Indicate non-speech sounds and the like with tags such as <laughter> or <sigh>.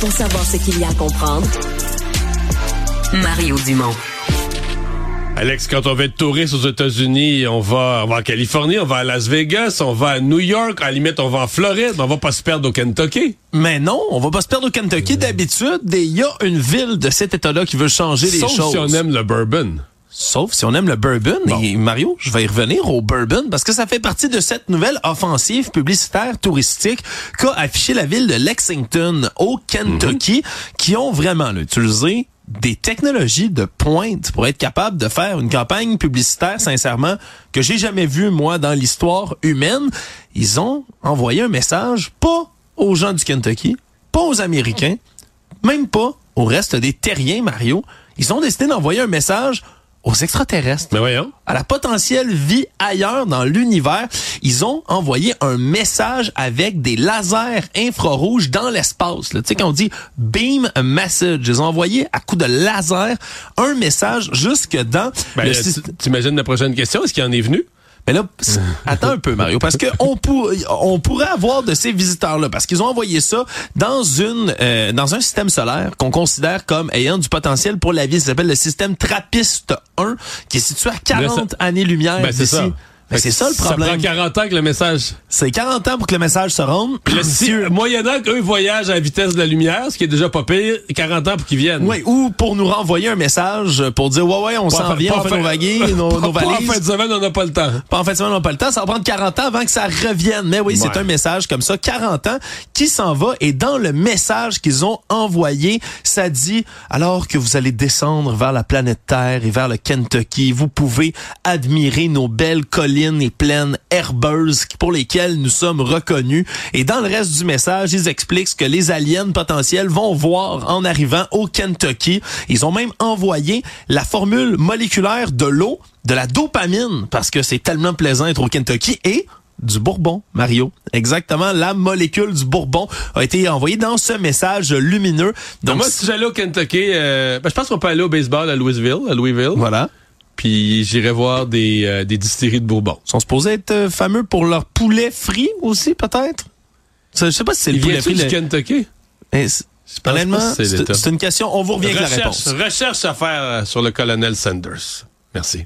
Pour savoir ce qu'il y a à comprendre, Mario Dumont. Alex, quand on va être touriste aux États-Unis, on va, on va en Californie, on va à Las Vegas, on va à New York, à la limite, on va en Floride, mais on va pas se perdre au Kentucky. Mais non, on va pas se perdre au Kentucky. D'habitude, il y a une ville de cet État-là qui veut changer les Sauf choses. si on aime le bourbon. Sauf si on aime le bourbon. Et Mario, je vais y revenir au bourbon parce que ça fait partie de cette nouvelle offensive publicitaire touristique qu'a affiché la ville de Lexington au Kentucky qui ont vraiment là, utilisé des technologies de pointe pour être capable de faire une campagne publicitaire, sincèrement, que j'ai jamais vue, moi, dans l'histoire humaine. Ils ont envoyé un message, pas aux gens du Kentucky, pas aux Américains, même pas au reste des terriens, Mario. Ils ont décidé d'envoyer un message aux extraterrestres. Mais voyons. À la potentielle vie ailleurs dans l'univers, ils ont envoyé un message avec des lasers infrarouges dans l'espace. Tu sais, quand on dit beam a message, ils ont envoyé à coup de laser un message jusque dans Ben, le système. T'imagines la prochaine question? Est-ce qu'il en est venu? Mais là, <laughs> attends un peu, Mario, parce que on, pour- on pourrait avoir de ces visiteurs-là, parce qu'ils ont envoyé ça dans une euh, dans un système solaire qu'on considère comme ayant du potentiel pour la vie. Ça s'appelle le système Trappiste 1, qui est situé à 40 années-lumière Ben, d'ici. Ben, c'est ça le Ça prend problème. 40 ans que le message. C'est 40 ans pour que le message se rende. Là, <clears throat> si, moyennant qu'eux voyagent à la vitesse de la lumière, ce qui est déjà pas pire, 40 ans pour qu'ils viennent. Oui, ou pour nous renvoyer un message pour dire ouais ouais on Pas en s'en fin- vient, pas on fait fin- nos vagues, <laughs> nos, pas- nos pas valises. en fin de semaine, on n'a pas le temps. Pas en fait, on n'a pas le temps. Ça va prendre 40 ans avant que ça revienne. Mais oui, c'est un message comme ça, 40 ans, qui s'en va. Et dans le message qu'ils ont envoyé, ça dit, alors que vous allez descendre vers la planète Terre et vers le Kentucky, vous pouvez admirer nos belles collines et plaines herbeuses pour lesquelles nous sommes reconnus. Et dans le reste du message, ils expliquent ce que les aliens potentiels vont voir en arrivant au Kentucky. Ils ont même envoyé la formule moléculaire de l'eau, de la dopamine, parce que c'est tellement plaisant d'être au Kentucky, et du bourbon, Mario. Exactement, la molécule du bourbon a été envoyée dans ce message lumineux. Donc, moi, si j'allais au Kentucky, euh, ben, je pense qu'on peut aller au baseball à Louisville, à Louisville. voilà. Puis j'irai voir des, euh, des distilleries de Bourbon. Ils sont supposés être euh, fameux pour leur poulet frit aussi, peut-être? Je sais pas si c'est le poulet frit. du le- Kentucky? Eh, Honnêtement, c'est une question. On vous revient avec la Recherche, réponse. recherche à faire euh, sur le colonel Sanders. Merci.